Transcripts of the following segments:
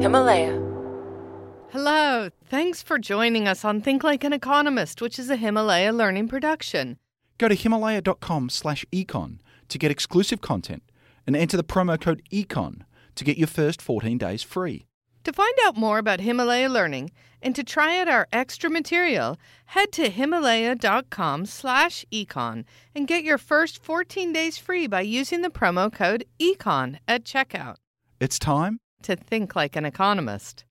Himalaya. Hello, thanks for joining us on Think Like an Economist, which is a Himalaya learning production. Go to himalaya.com slash econ to get exclusive content and enter the promo code ECON to get your first 14 days free. To find out more about Himalaya Learning and to try out our extra material, head to himalaya.com slash econ and get your first 14 days free by using the promo code ECON at checkout. It's time To think like an economist.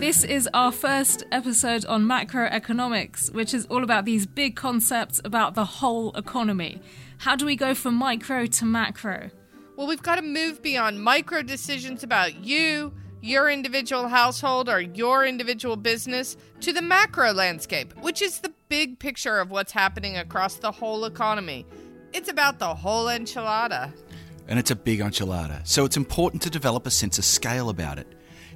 This is our first episode on macroeconomics, which is all about these big concepts about the whole economy. How do we go from micro to macro? Well, we've got to move beyond micro decisions about you, your individual household, or your individual business to the macro landscape, which is the big picture of what's happening across the whole economy. It's about the whole enchilada. and it's a big enchilada, so it's important to develop a sense of scale about it.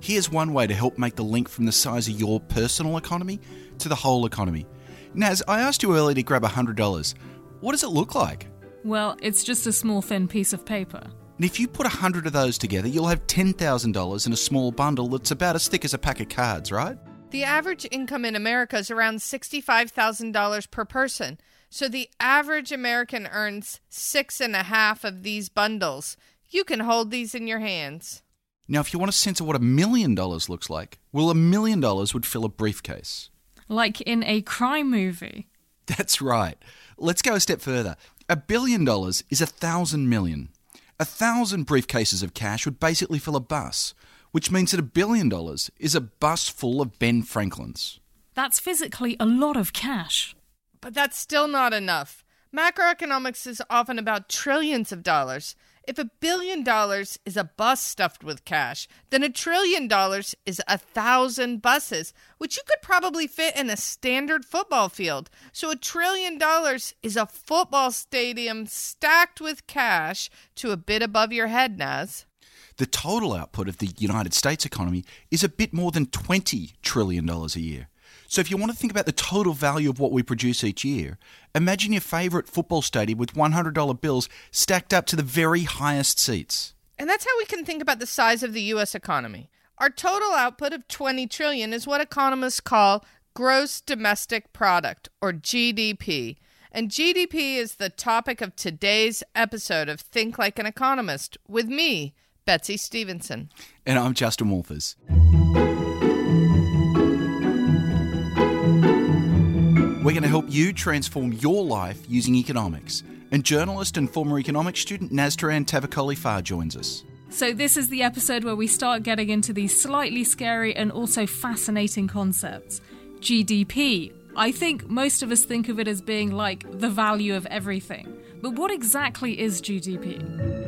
Here's one way to help make the link from the size of your personal economy to the whole economy. Naz, I asked you earlier to grab $100. What does it look like? Well, it's just a small thin piece of paper. And if you put a hundred of those together, you'll have $10,000 in a small bundle that's about as thick as a pack of cards, right? The average income in America is around $65,000 per person. So the average American earns six and a half of these bundles. You can hold these in your hands. Now, if you want a sense of what a million dollars looks like, well, a million dollars would fill a briefcase. Like in a crime movie. That's right. Let's go a step further. A billion dollars is a thousand million. A thousand briefcases of cash would basically fill a bus, which means that a billion dollars is a bus full of Ben Franklins. That's physically a lot of cash. But that's still not enough. Macroeconomics is often about trillions of dollars. If a billion dollars is a bus stuffed with cash, then a trillion dollars is a thousand buses, which you could probably fit in a standard football field. So a trillion dollars is a football stadium stacked with cash to a bit above your head, Naz. The total output of the United States economy is a bit more than $20 trillion a year. So if you want to think about the total value of what we produce each year, imagine your favourite football stadium with $100 bills stacked up to the very highest seats. And that's how we can think about the size of the US economy. Our total output of 20 trillion is what economists call gross domestic product or GDP. And GDP is the topic of today's episode of Think Like an Economist with me, Betsy Stevenson. And I'm Justin Wolfers. We're going to help you transform your life using economics. And journalist and former economics student Nastaran Tavakoli Far joins us. So, this is the episode where we start getting into these slightly scary and also fascinating concepts. GDP. I think most of us think of it as being like the value of everything. But what exactly is GDP?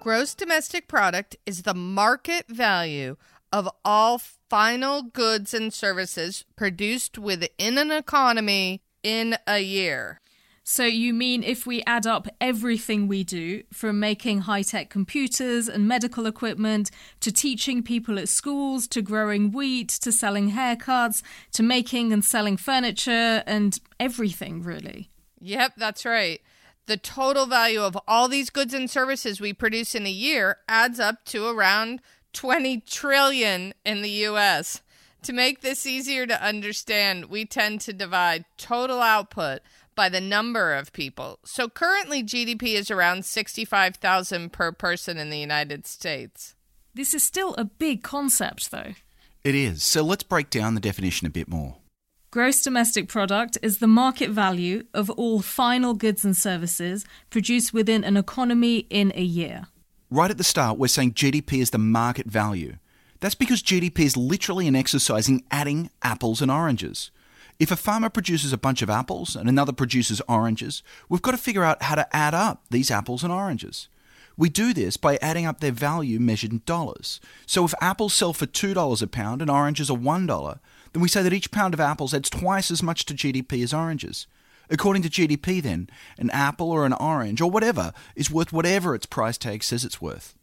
Gross domestic product is the market value of all final goods and services produced within an economy in a year. So, you mean if we add up everything we do, from making high tech computers and medical equipment, to teaching people at schools, to growing wheat, to selling haircuts, to making and selling furniture, and everything really? Yep, that's right. The total value of all these goods and services we produce in a year adds up to around 20 trillion in the US. To make this easier to understand, we tend to divide total output by the number of people. So currently GDP is around 65,000 per person in the United States. This is still a big concept, though. It is. So let's break down the definition a bit more. Gross domestic product is the market value of all final goods and services produced within an economy in a year. Right at the start, we're saying GDP is the market value. That's because GDP is literally an exercise in adding apples and oranges. If a farmer produces a bunch of apples and another produces oranges, we've got to figure out how to add up these apples and oranges. We do this by adding up their value measured in dollars. So if apples sell for $2 a pound and oranges are $1, then we say that each pound of apples adds twice as much to GDP as oranges. According to GDP, then, an apple or an orange or whatever is worth whatever its price tag says it's worth.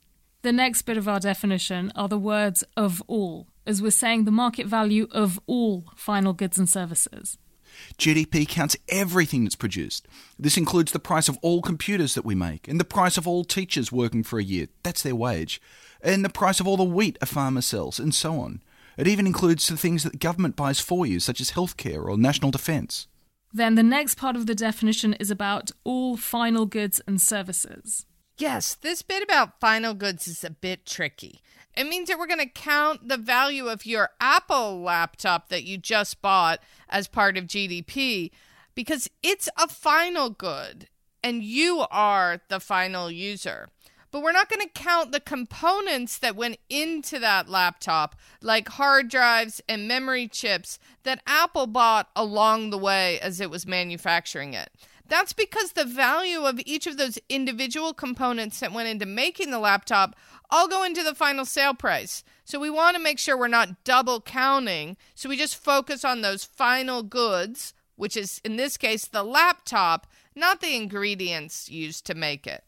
The next bit of our definition are the words of all, as we're saying the market value of all final goods and services. GDP counts everything that's produced. This includes the price of all computers that we make, and the price of all teachers working for a year, that's their wage, and the price of all the wheat a farmer sells, and so on. It even includes the things that the government buys for you, such as healthcare or national defence. Then the next part of the definition is about all final goods and services. Yes, this bit about final goods is a bit tricky. It means that we're going to count the value of your Apple laptop that you just bought as part of GDP because it's a final good and you are the final user. But we're not going to count the components that went into that laptop, like hard drives and memory chips that Apple bought along the way as it was manufacturing it. That's because the value of each of those individual components that went into making the laptop all go into the final sale price. So we want to make sure we're not double counting. So we just focus on those final goods, which is in this case the laptop, not the ingredients used to make it.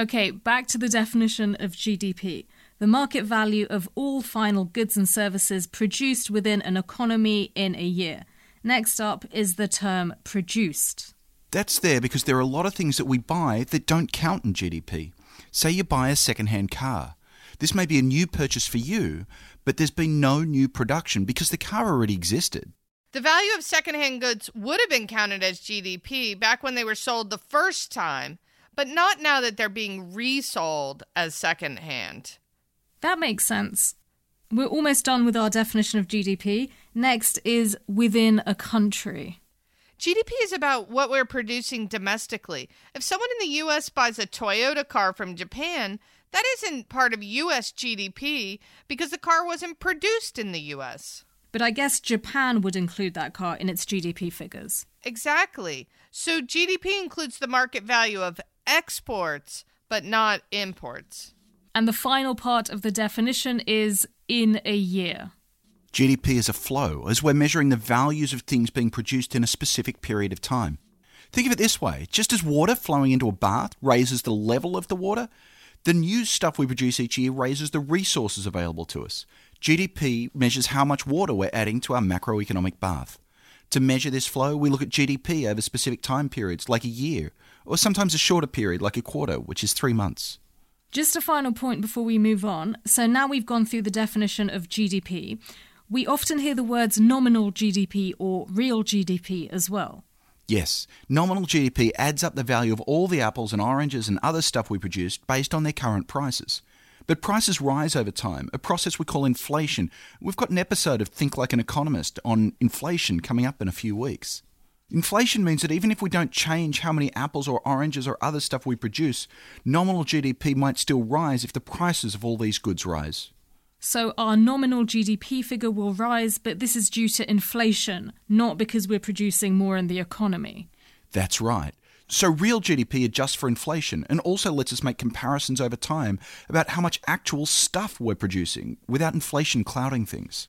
Okay, back to the definition of GDP. The market value of all final goods and services produced within an economy in a year. Next up is the term produced. That's there because there are a lot of things that we buy that don't count in GDP. Say you buy a second-hand car. This may be a new purchase for you, but there's been no new production because the car already existed. The value of secondhand goods would have been counted as GDP back when they were sold the first time, but not now that they're being resold as secondhand. That makes sense. We're almost done with our definition of GDP. Next is within a country. GDP is about what we're producing domestically. If someone in the US buys a Toyota car from Japan, that isn't part of US GDP because the car wasn't produced in the US. But I guess Japan would include that car in its GDP figures. Exactly. So GDP includes the market value of exports, but not imports. And the final part of the definition is in a year. GDP is a flow, as we're measuring the values of things being produced in a specific period of time. Think of it this way just as water flowing into a bath raises the level of the water, the new stuff we produce each year raises the resources available to us. GDP measures how much water we're adding to our macroeconomic bath. To measure this flow, we look at GDP over specific time periods, like a year, or sometimes a shorter period, like a quarter, which is three months. Just a final point before we move on. So now we've gone through the definition of GDP. We often hear the words nominal GDP or real GDP as well. Yes, nominal GDP adds up the value of all the apples and oranges and other stuff we produce based on their current prices. But prices rise over time, a process we call inflation. We've got an episode of Think Like an Economist on inflation coming up in a few weeks. Inflation means that even if we don't change how many apples or oranges or other stuff we produce, nominal GDP might still rise if the prices of all these goods rise. So our nominal GDP figure will rise, but this is due to inflation, not because we're producing more in the economy. That's right. So real GDP adjusts for inflation and also lets us make comparisons over time about how much actual stuff we're producing without inflation clouding things.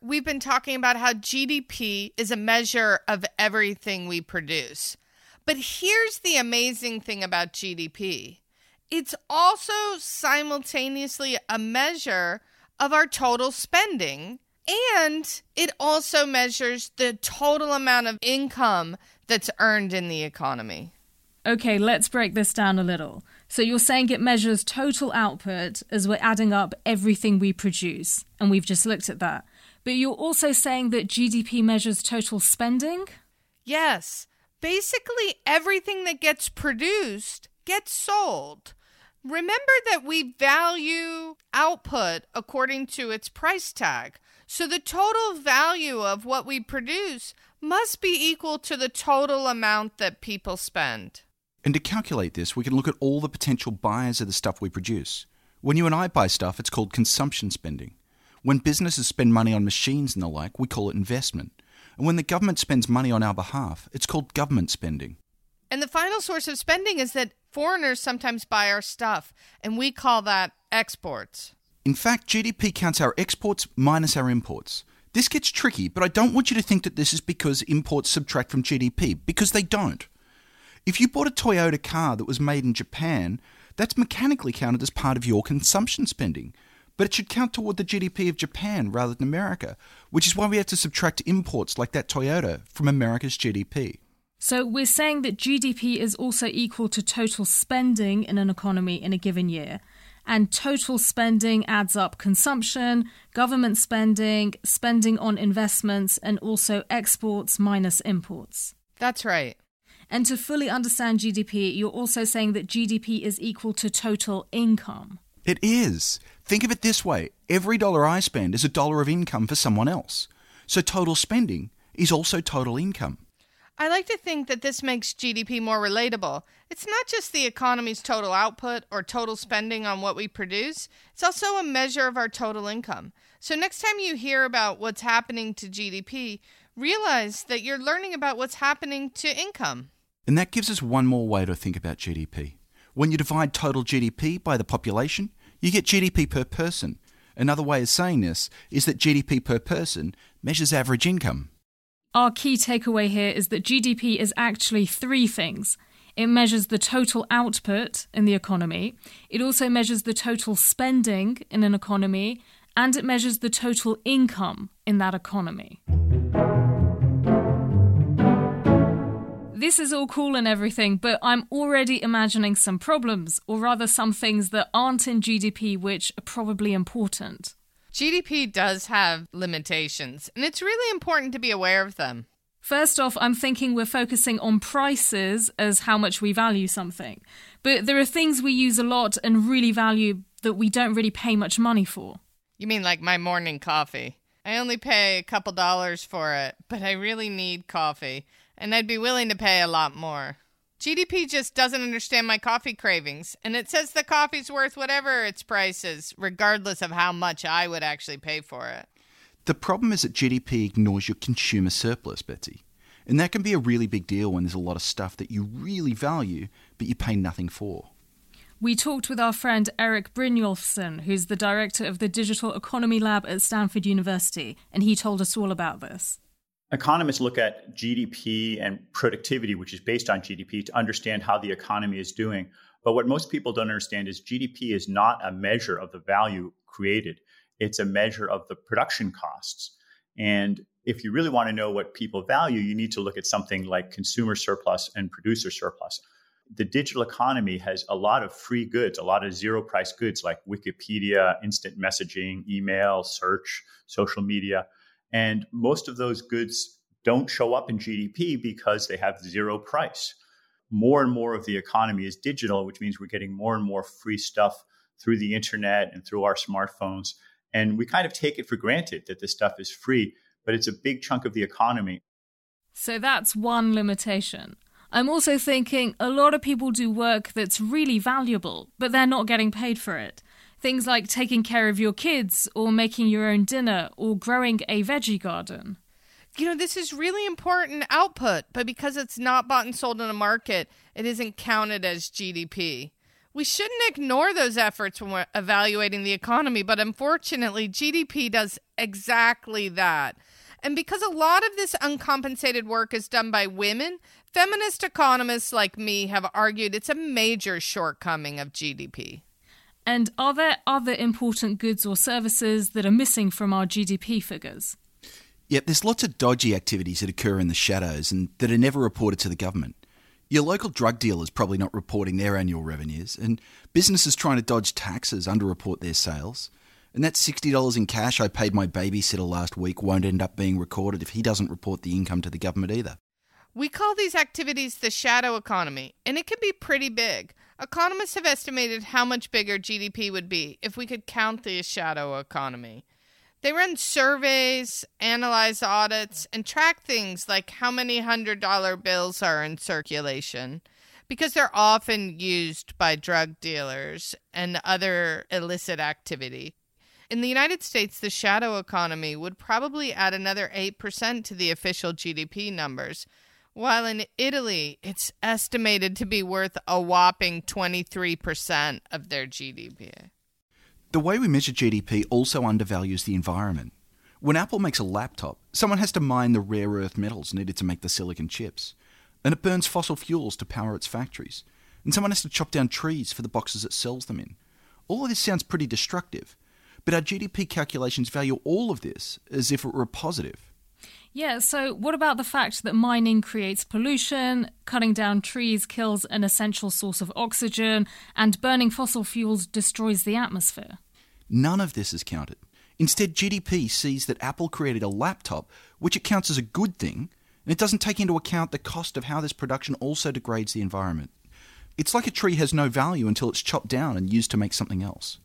We've been talking about how GDP is a measure of everything we produce. But here's the amazing thing about GDP it's also simultaneously a measure of our total spending, and it also measures the total amount of income that's earned in the economy. Okay, let's break this down a little. So you're saying it measures total output as we're adding up everything we produce, and we've just looked at that. But you're also saying that GDP measures total spending? Yes. Basically, everything that gets produced gets sold. Remember that we value output according to its price tag. So the total value of what we produce must be equal to the total amount that people spend. And to calculate this, we can look at all the potential buyers of the stuff we produce. When you and I buy stuff, it's called consumption spending. When businesses spend money on machines and the like, we call it investment. And when the government spends money on our behalf, it's called government spending. And the final source of spending is that foreigners sometimes buy our stuff, and we call that exports. In fact, GDP counts our exports minus our imports. This gets tricky, but I don't want you to think that this is because imports subtract from GDP, because they don't. If you bought a Toyota car that was made in Japan, that's mechanically counted as part of your consumption spending. But it should count toward the GDP of Japan rather than America, which is why we have to subtract imports like that Toyota from America's GDP. So we're saying that GDP is also equal to total spending in an economy in a given year. And total spending adds up consumption, government spending, spending on investments, and also exports minus imports. That's right. And to fully understand GDP, you're also saying that GDP is equal to total income. It is. Think of it this way every dollar I spend is a dollar of income for someone else. So total spending is also total income. I like to think that this makes GDP more relatable. It's not just the economy's total output or total spending on what we produce, it's also a measure of our total income. So, next time you hear about what's happening to GDP, realize that you're learning about what's happening to income. And that gives us one more way to think about GDP. When you divide total GDP by the population, you get GDP per person. Another way of saying this is that GDP per person measures average income. Our key takeaway here is that GDP is actually three things. It measures the total output in the economy, it also measures the total spending in an economy, and it measures the total income in that economy. This is all cool and everything, but I'm already imagining some problems, or rather, some things that aren't in GDP which are probably important. GDP does have limitations, and it's really important to be aware of them. First off, I'm thinking we're focusing on prices as how much we value something. But there are things we use a lot and really value that we don't really pay much money for. You mean like my morning coffee? I only pay a couple dollars for it, but I really need coffee, and I'd be willing to pay a lot more. GDP just doesn't understand my coffee cravings, and it says the coffee's worth whatever its price is, regardless of how much I would actually pay for it. The problem is that GDP ignores your consumer surplus, Betsy. And that can be a really big deal when there's a lot of stuff that you really value, but you pay nothing for. We talked with our friend Eric Brynjolfsson, who's the director of the Digital Economy Lab at Stanford University, and he told us all about this. Economists look at GDP and productivity, which is based on GDP, to understand how the economy is doing. But what most people don't understand is GDP is not a measure of the value created, it's a measure of the production costs. And if you really want to know what people value, you need to look at something like consumer surplus and producer surplus. The digital economy has a lot of free goods, a lot of zero price goods like Wikipedia, instant messaging, email, search, social media and most of those goods don't show up in GDP because they have zero price. More and more of the economy is digital, which means we're getting more and more free stuff through the internet and through our smartphones. And we kind of take it for granted that this stuff is free, but it's a big chunk of the economy. So that's one limitation. I'm also thinking a lot of people do work that's really valuable, but they're not getting paid for it. Things like taking care of your kids, or making your own dinner, or growing a veggie garden. you know, this is really important output, but because it's not bought and sold in a market, it isn't counted as GDP. We shouldn't ignore those efforts when we're evaluating the economy, but unfortunately, GDP does exactly that. And because a lot of this uncompensated work is done by women, feminist economists like me have argued it's a major shortcoming of GDP. And are there other important goods or services that are missing from our GDP figures? Yep, there's lots of dodgy activities that occur in the shadows and that are never reported to the government. Your local drug dealer is probably not reporting their annual revenues, and businesses trying to dodge taxes underreport their sales. And that $60 in cash I paid my babysitter last week won't end up being recorded if he doesn't report the income to the government either. We call these activities the shadow economy, and it can be pretty big. Economists have estimated how much bigger GDP would be if we could count the shadow economy. They run surveys, analyze audits, and track things like how many $100 bills are in circulation because they're often used by drug dealers and other illicit activity. In the United States, the shadow economy would probably add another 8% to the official GDP numbers, while in Italy, it's estimated to be worth a whopping 23% of their GDP. The way we measure GDP also undervalues the environment. When Apple makes a laptop, someone has to mine the rare earth metals needed to make the silicon chips. And it burns fossil fuels to power its factories. And someone has to chop down trees for the boxes it sells them in. All of this sounds pretty destructive, but our GDP calculations value all of this as if it were a positive. Yeah, so what about the fact that mining creates pollution, cutting down trees kills an essential source of oxygen, and burning fossil fuels destroys the atmosphere? None of this is counted. Instead, GDP sees that Apple created a laptop, which it counts as a good thing, and it doesn't take into account the cost of how this production also degrades the environment. It's like a tree has no value until it's chopped down and used to make something else.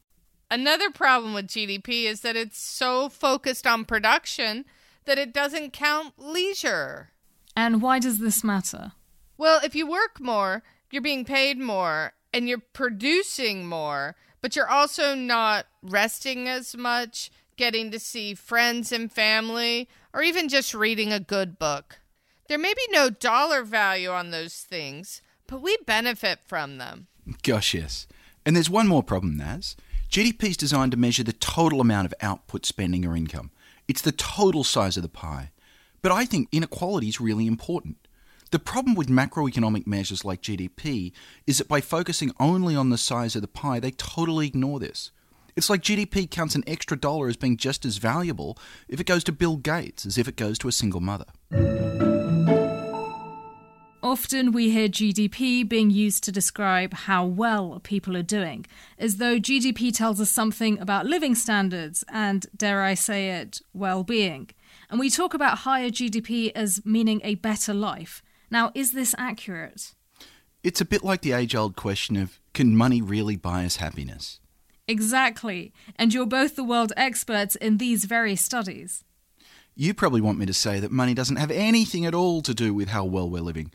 Another problem with GDP is that it's so focused on production that it doesn't count leisure. And why does this matter? Well, if you work more, you're being paid more and you're producing more, but you're also not resting as much, getting to see friends and family, or even just reading a good book. There may be no dollar value on those things, but we benefit from them. Gosh, yes. And there's one more problem, Naz. GDP is designed to measure the total amount of output spending or income. It's the total size of the pie. But I think inequality is really important. The problem with macroeconomic measures like GDP is that by focusing only on the size of the pie, they totally ignore this. It's like GDP counts an extra dollar as being just as valuable if it goes to Bill Gates as if it goes to a single mother. Often we hear GDP being used to describe how well people are doing, as though GDP tells us something about living standards and, dare I say it, well being. And we talk about higher GDP as meaning a better life. Now, is this accurate? It's a bit like the age old question of can money really buy us happiness? Exactly. And you're both the world experts in these very studies. You probably want me to say that money doesn't have anything at all to do with how well we're living.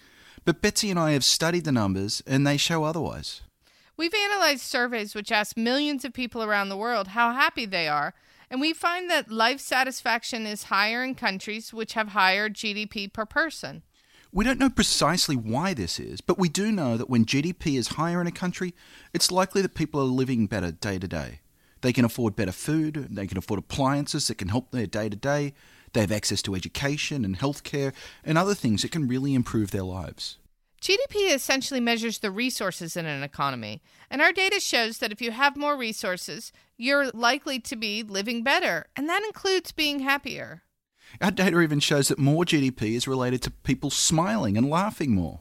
But Betsy and I have studied the numbers and they show otherwise. We've analyzed surveys which ask millions of people around the world how happy they are, and we find that life satisfaction is higher in countries which have higher GDP per person. We don't know precisely why this is, but we do know that when GDP is higher in a country, it's likely that people are living better day to day. They can afford better food, they can afford appliances that can help their day to day, they have access to education and healthcare and other things that can really improve their lives. GDP essentially measures the resources in an economy, and our data shows that if you have more resources, you're likely to be living better, and that includes being happier. Our data even shows that more GDP is related to people smiling and laughing more.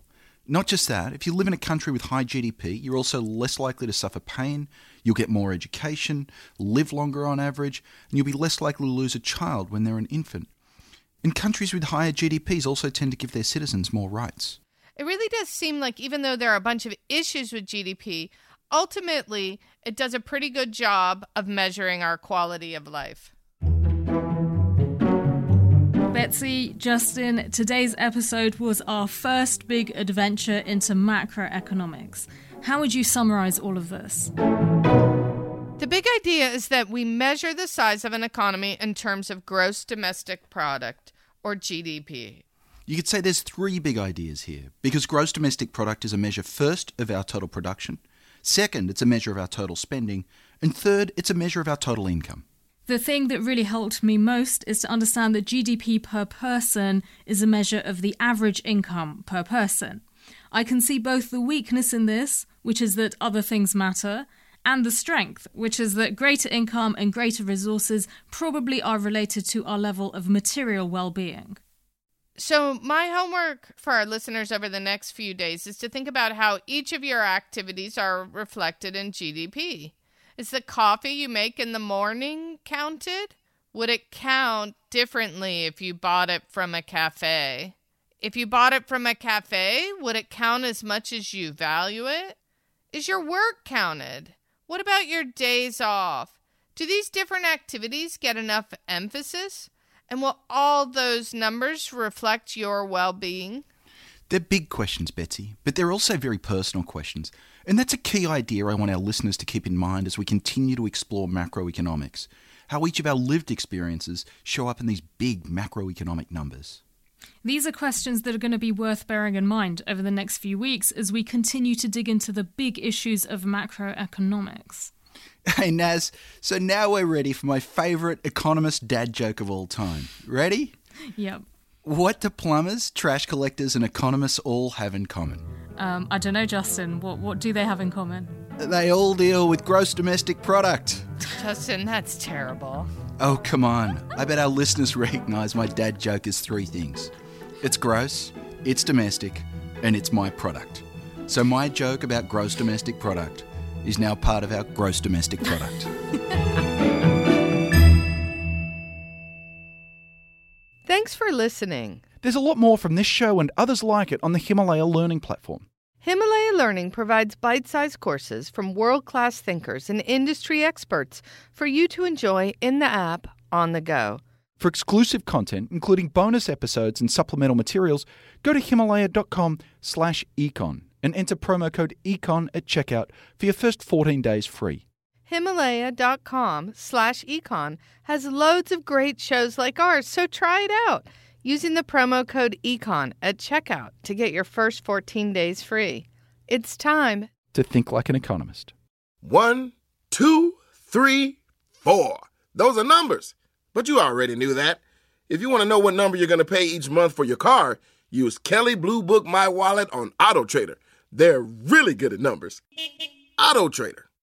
Not just that, if you live in a country with high GDP, you're also less likely to suffer pain, you'll get more education, live longer on average, and you'll be less likely to lose a child when they're an infant. And countries with higher GDPs also tend to give their citizens more rights. It really does seem like even though there are a bunch of issues with GDP, ultimately it does a pretty good job of measuring our quality of life. Betsy, Justin, today's episode was our first big adventure into macroeconomics. How would you summarize all of this? The big idea is that we measure the size of an economy in terms of gross domestic product, or GDP? You could say there's three big ideas here because gross domestic product is a measure first of our total production, second, it's a measure of our total spending, and third, it's a measure of our total income. The thing that really helped me most is to understand that GDP per person is a measure of the average income per person. I can see both the weakness in this, which is that other things matter, and the strength, which is that greater income and greater resources probably are related to our level of material well being. So, my homework for our listeners over the next few days is to think about how each of your activities are reflected in GDP. Is the coffee you make in the morning counted? Would it count differently if you bought it from a cafe? If you bought it from a cafe, would it count as much as you value it? Is your work counted? What about your days off? Do these different activities get enough emphasis? And will all those numbers reflect your well being? They're big questions, Betsy, but they're also very personal questions. And that's a key idea I want our listeners to keep in mind as we continue to explore macroeconomics how each of our lived experiences show up in these big macroeconomic numbers. These are questions that are going to be worth bearing in mind over the next few weeks as we continue to dig into the big issues of macroeconomics. Hey, Naz, so now we're ready for my favourite economist dad joke of all time. Ready? Yep. What do plumbers, trash collectors, and economists all have in common? Um, I don't know, Justin. What what do they have in common? They all deal with gross domestic product. Justin, that's terrible. Oh, come on. I bet our listeners recognise my dad joke as three things it's gross, it's domestic, and it's my product. So my joke about gross domestic product is now part of our gross domestic product. Thanks for listening. There's a lot more from this show and others like it on the Himalaya Learning Platform. Himalaya Learning provides bite sized courses from world class thinkers and industry experts for you to enjoy in the app on the go. For exclusive content, including bonus episodes and supplemental materials, go to himalaya.com slash econ and enter promo code ECON at checkout for your first 14 days free. Himalaya.com slash econ has loads of great shows like ours, so try it out using the promo code ECON at checkout to get your first 14 days free. It's time to think like an economist. One, two, three, four. Those are numbers, but you already knew that. If you want to know what number you're going to pay each month for your car, use Kelley Blue Book My Wallet on Auto Trader. They're really good at numbers. Auto Trader.